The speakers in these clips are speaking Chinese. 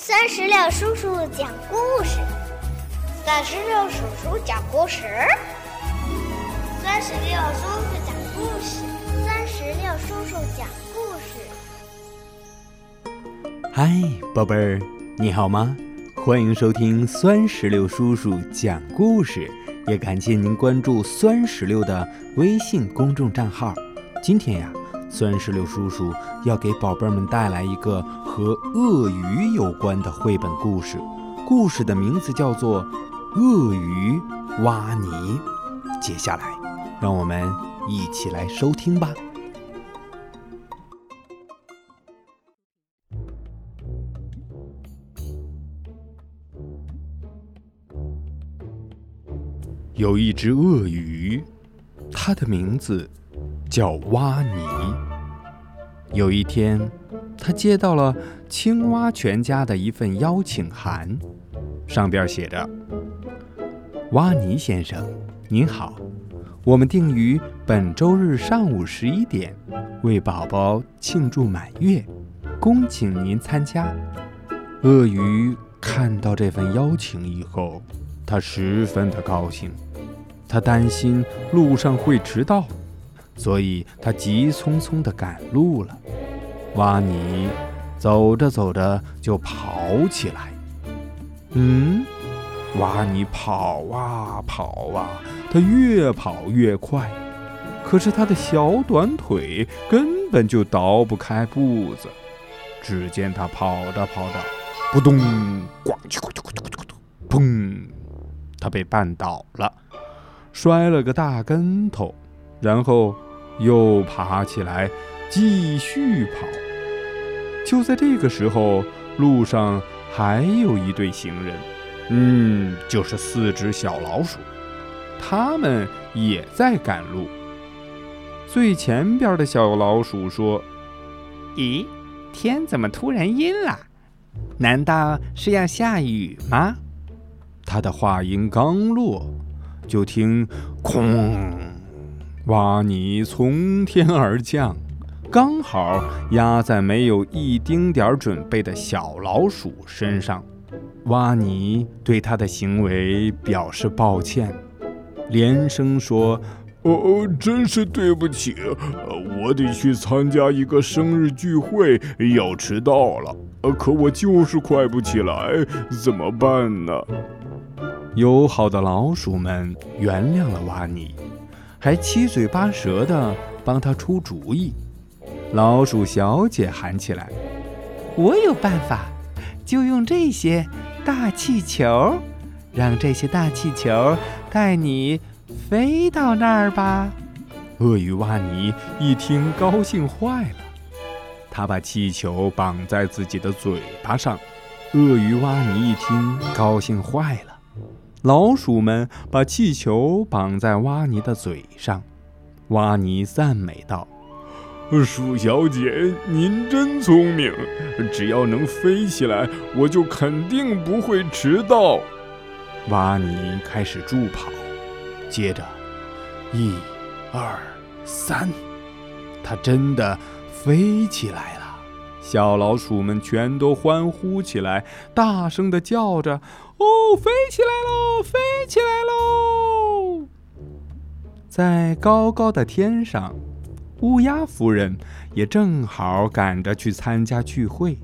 三十六叔叔讲故事，三十六叔叔讲故事，三十六叔叔讲故事，三十六叔叔讲故事。嗨，宝贝儿，你好吗？欢迎收听酸石榴叔叔讲故事，也感谢您关注酸石榴的微信公众账号。今天呀。酸石榴叔叔要给宝贝们带来一个和鳄鱼有关的绘本故事，故事的名字叫做《鳄鱼挖泥》。接下来，让我们一起来收听吧。有一只鳄鱼，它的名字。叫挖泥。有一天，他接到了青蛙全家的一份邀请函，上边写着：“挖泥先生，您好，我们定于本周日上午十一点为宝宝庆祝满月，恭请您参加。”鳄鱼看到这份邀请以后，他十分的高兴，他担心路上会迟到。所以他急匆匆地赶路了。挖泥走着走着就跑起来。嗯，挖泥跑啊跑啊，他越跑越快，可是他的小短腿根本就倒不开步子。只见他跑着跑着，扑咚，咣叽咕叽咕嘟咕咚，砰！他被绊倒了，摔了个大跟头，然后。又爬起来，继续跑。就在这个时候，路上还有一对行人，嗯，就是四只小老鼠，他们也在赶路。最前边的小老鼠说：“咦，天怎么突然阴了？难道是要下雨吗？”他的话音刚落，就听“哐”。挖泥从天而降，刚好压在没有一丁点准备的小老鼠身上。挖泥对他的行为表示抱歉，连声说：“哦，真是对不起，我得去参加一个生日聚会，要迟到了。可我就是快不起来，怎么办呢？”友好的老鼠们原谅了挖泥。还七嘴八舌地帮他出主意。老鼠小姐喊起来：“我有办法，就用这些大气球，让这些大气球带你飞到那儿吧。”鳄鱼挖泥一听，高兴坏了。他把气球绑在自己的嘴巴上。鳄鱼挖泥一听，高兴坏了。老鼠们把气球绑在蛙尼的嘴上，蛙尼赞美道：“鼠小姐，您真聪明！只要能飞起来，我就肯定不会迟到。”蛙尼开始助跑，接着，一、二、三，它真的飞起来了。小老鼠们全都欢呼起来，大声的叫着：“哦，飞起来喽，飞起来喽！”在高高的天上，乌鸦夫人也正好赶着去参加聚会。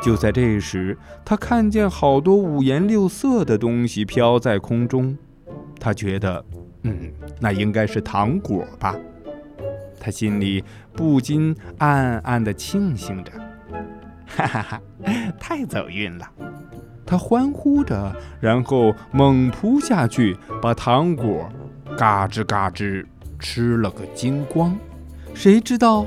就在这时，她看见好多五颜六色的东西飘在空中，她觉得，嗯，那应该是糖果吧。她心里不禁暗暗的庆幸着。哈哈哈！太走运了，他欢呼着，然后猛扑下去，把糖果嘎吱嘎吱吃了个精光。谁知道，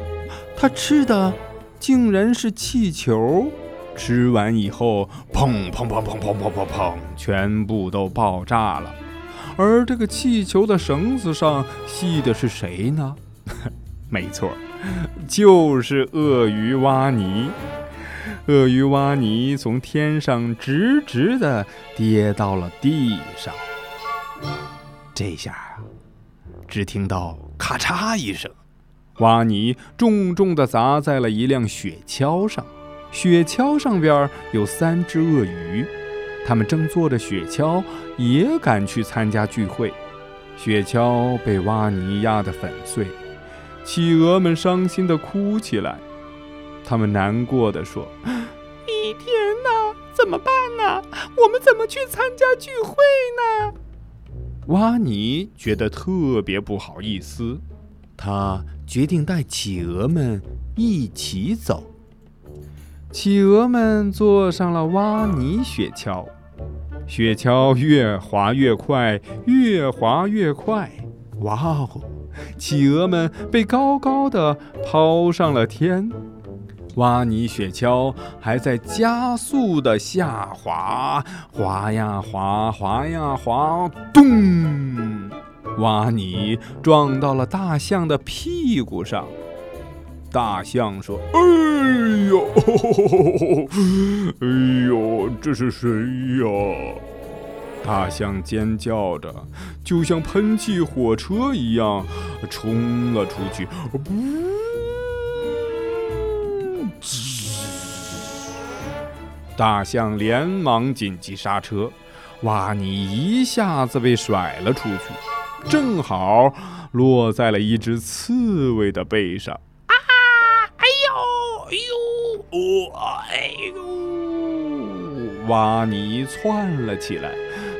他吃的竟然是气球。吃完以后，砰砰砰砰砰砰砰砰，全部都爆炸了。而这个气球的绳子上系的是谁呢？没错，就是鳄鱼挖泥。鳄鱼挖泥从天上直直的跌到了地上，这下啊，只听到咔嚓一声，挖泥重重的砸在了一辆雪橇上，雪橇上边有三只鳄鱼，他们正坐着雪橇，也赶去参加聚会。雪橇被挖泥压得粉碎，企鹅们伤心地哭起来。他们难过的说：“一天呐，怎么办呢？我们怎么去参加聚会呢？”挖泥觉得特别不好意思，他决定带企鹅们一起走。企鹅们坐上了挖泥雪橇，雪橇越滑越快，越滑越快。哇哦！企鹅们被高高的抛上了天。挖泥雪橇还在加速的下滑，滑呀滑，滑呀滑，咚！挖泥撞到了大象的屁股上。大象说：“哎呦，哎呦，这是谁呀？”大象尖叫着，就像喷气火车一样冲了出去。不！大象连忙紧急刹车，哇尼一下子被甩了出去，正好落在了一只刺猬的背上。啊！哎呦！哎呦！哦！哎呦！哇尼窜了起来，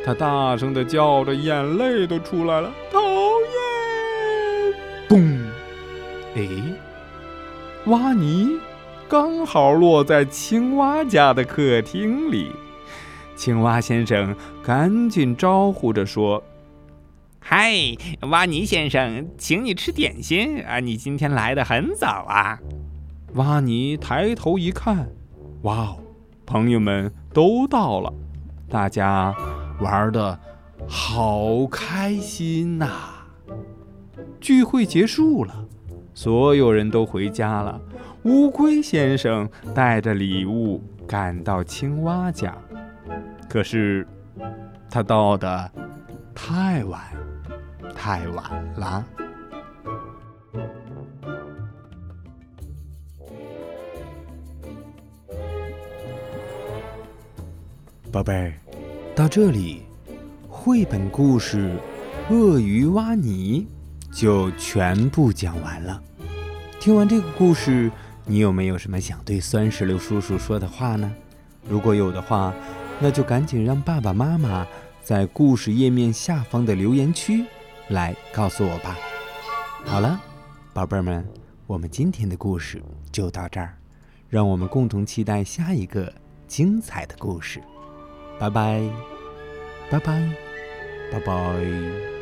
他大声的叫着，眼泪都出来了。讨厌！嘣！哎，哇尼。刚好落在青蛙家的客厅里，青蛙先生赶紧招呼着说：“嗨，挖尼先生，请你吃点心啊！你今天来的很早啊。”挖尼抬头一看，哇哦，朋友们都到了，大家玩的好开心呐！聚会结束了，所有人都回家了。乌龟先生带着礼物赶到青蛙家，可是他到的太晚，太晚了。宝贝儿，到这里，绘本故事《鳄鱼挖泥》就全部讲完了。听完这个故事。你有没有什么想对酸石榴叔叔说的话呢？如果有的话，那就赶紧让爸爸妈妈在故事页面下方的留言区来告诉我吧。好了，宝贝儿们，我们今天的故事就到这儿，让我们共同期待下一个精彩的故事。拜拜，拜拜，拜拜。